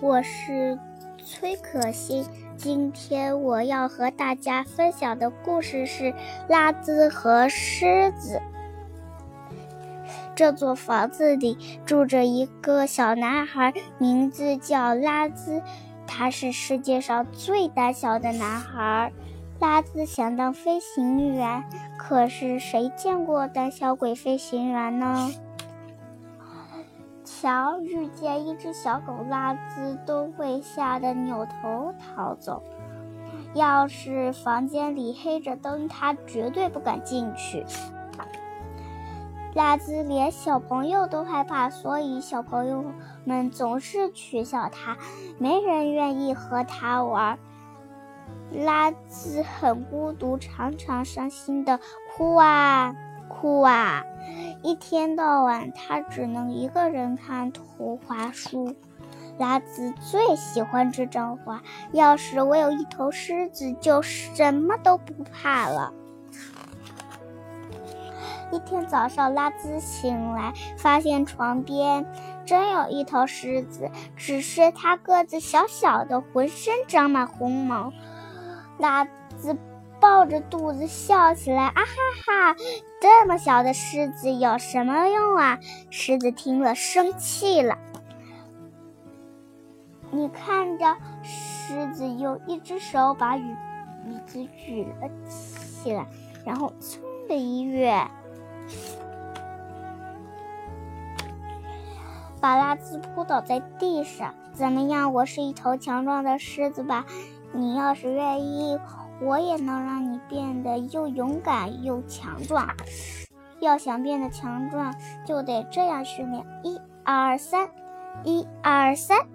我是崔可欣。今天我要和大家分享的故事是拉兹和狮子。这座房子里住着一个小男孩，名字叫拉兹，他是世界上最胆小的男孩。拉兹想当飞行员，可是谁见过胆小鬼飞行员呢？瞧，遇见一只小狗，拉兹都会吓得扭头逃走。要是房间里黑着灯，他绝对不敢进去。拉兹连小朋友都害怕，所以小朋友们总是取笑他，没人愿意和他玩。拉兹很孤独，常常伤心的哭啊哭啊，一天到晚他只能一个人看图画书。拉兹最喜欢这张画，要是我有一头狮子，就什么都不怕了。一天早上，拉兹醒来，发现床边真有一头狮子，只是它个子小小的，浑身长满红毛。拉兹抱着肚子笑起来，啊哈哈！这么小的狮子有什么用啊？狮子听了生气了。你看着，狮子用一只手把椅椅子举了起来，然后噌的一跃，把拉兹扑倒在地上。怎么样？我是一头强壮的狮子吧？你要是愿意，我也能让你变得又勇敢又强壮。要想变得强壮，就得这样训练：一、二、三，一、二、三。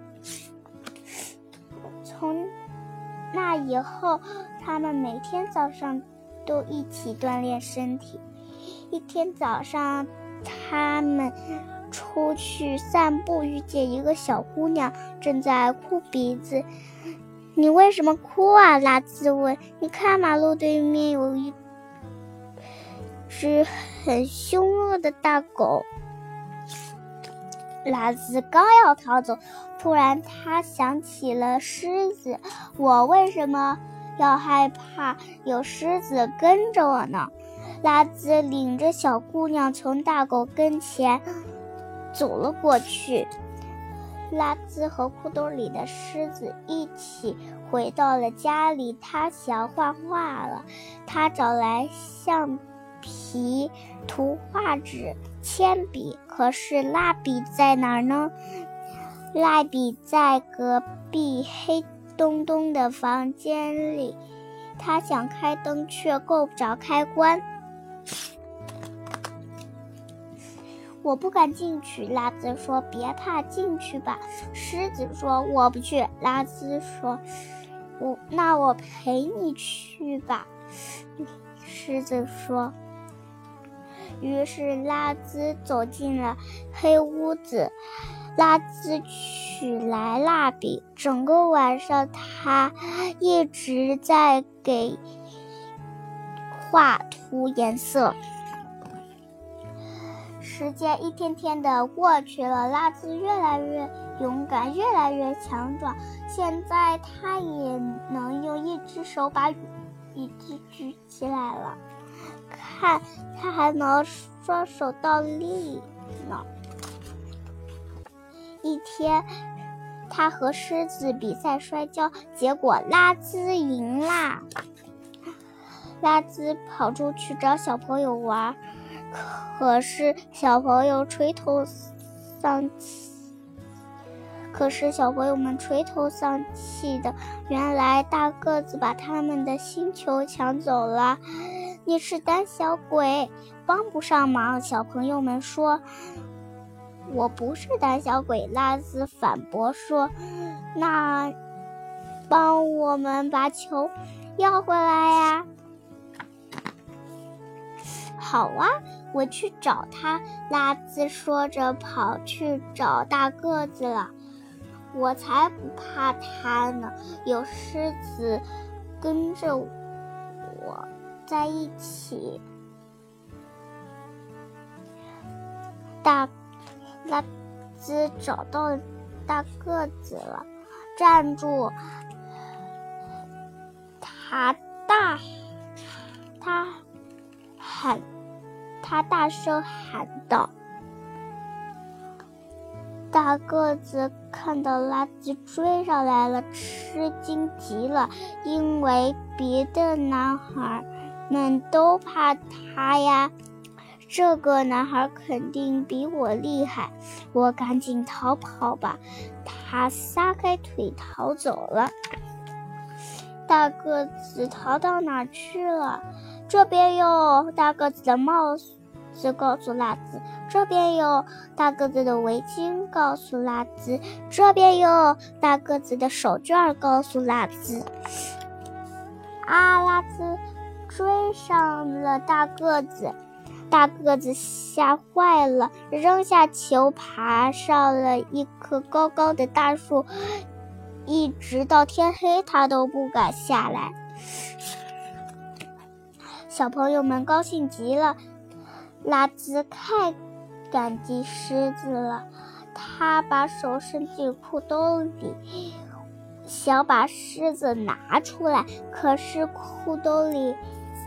从那以后，他们每天早上都一起锻炼身体。一天早上，他们出去散步，遇见一个小姑娘正在哭鼻子。你为什么哭啊？拉兹问。你看，马路对面有一只很凶恶的大狗。拉兹刚要逃走，突然他想起了狮子。我为什么要害怕有狮子跟着我呢？拉兹领着小姑娘从大狗跟前走了过去。拉兹和裤兜里的狮子一起回到了家里。他想画画了，他找来橡皮、图画纸、铅笔。可是蜡笔在哪儿呢？蜡笔在隔壁黑洞洞的房间里。他想开灯，却够不着开关。我不敢进去，拉兹说：“别怕，进去吧。”狮子说：“我不去。”拉兹说：“我那我陪你去吧。”狮子说。于是拉兹走进了黑屋子，拉兹取来蜡笔，整个晚上他一直在给画涂颜色。时间一天天的过去了，拉兹越来越勇敢，越来越强壮。现在他也能用一只手把椅子举起来了，看，他还能双手倒立呢。一天，他和狮子比赛摔跤，结果拉兹赢啦。拉兹跑出去找小朋友玩。可是小朋友垂头丧气，可是小朋友们垂头丧气的。原来大个子把他们的星球抢走了。你是胆小鬼，帮不上忙。小朋友们说：“我不是胆小鬼。”拉兹反驳说：“那帮我们把球要回来呀！”好啊。我去找他，拉兹说着跑去找大个子了。我才不怕他呢，有狮子跟着我在一起。大拉兹找到大个子了。站住！他大，他大声喊道。大个子看到垃圾追上来了，吃惊极了，因为别的男孩们都怕他呀。这个男孩肯定比我厉害，我赶紧逃跑吧。他撒开腿逃走了。大个子逃到哪去了？这边有大个子的帽子，告诉拉兹。这边有大个子的围巾，告诉拉兹；这边有大个子的手绢，告诉拉兹。阿拉兹追上了大个子，大个子吓坏了，扔下球，爬上了一棵高高的大树，一直到天黑，他都不敢下来。小朋友们高兴极了，拉兹太。感激狮子了，他把手伸进裤兜里，想把狮子拿出来。可是裤兜里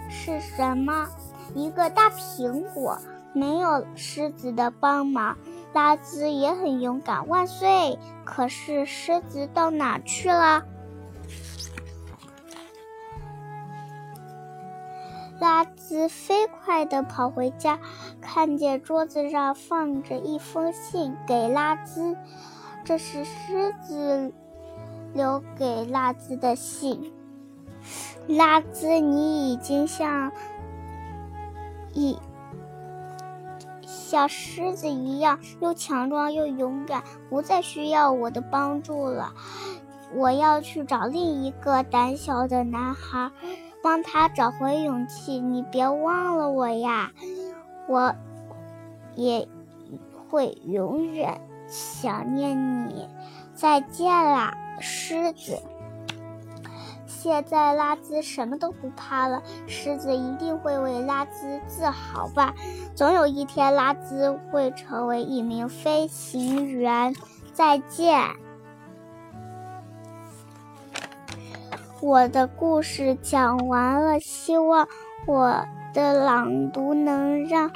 是什么？一个大苹果。没有狮子的帮忙，拉兹也很勇敢，万岁！可是狮子到哪去了？拉兹飞快地跑回家，看见桌子上放着一封信给拉兹，这是狮子留给拉兹的信。拉兹，你已经像一像狮子一样，又强壮又勇敢，不再需要我的帮助了。我要去找另一个胆小的男孩。帮他找回勇气，你别忘了我呀！我也会永远想念你。再见啦，狮子！现在拉兹什么都不怕了，狮子一定会为拉兹自豪吧？总有一天，拉兹会成为一名飞行员。再见。我的故事讲完了，希望我的朗读能让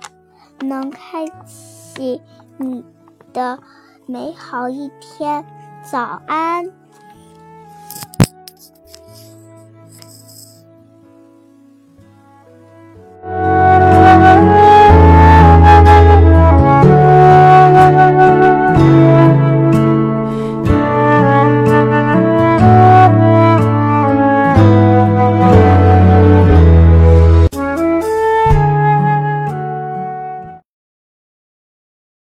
能开启你的美好一天。早安。